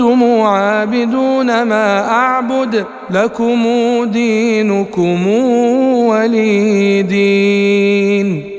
أنتم عابدون ما أعبد لكم دينكم ولي دين.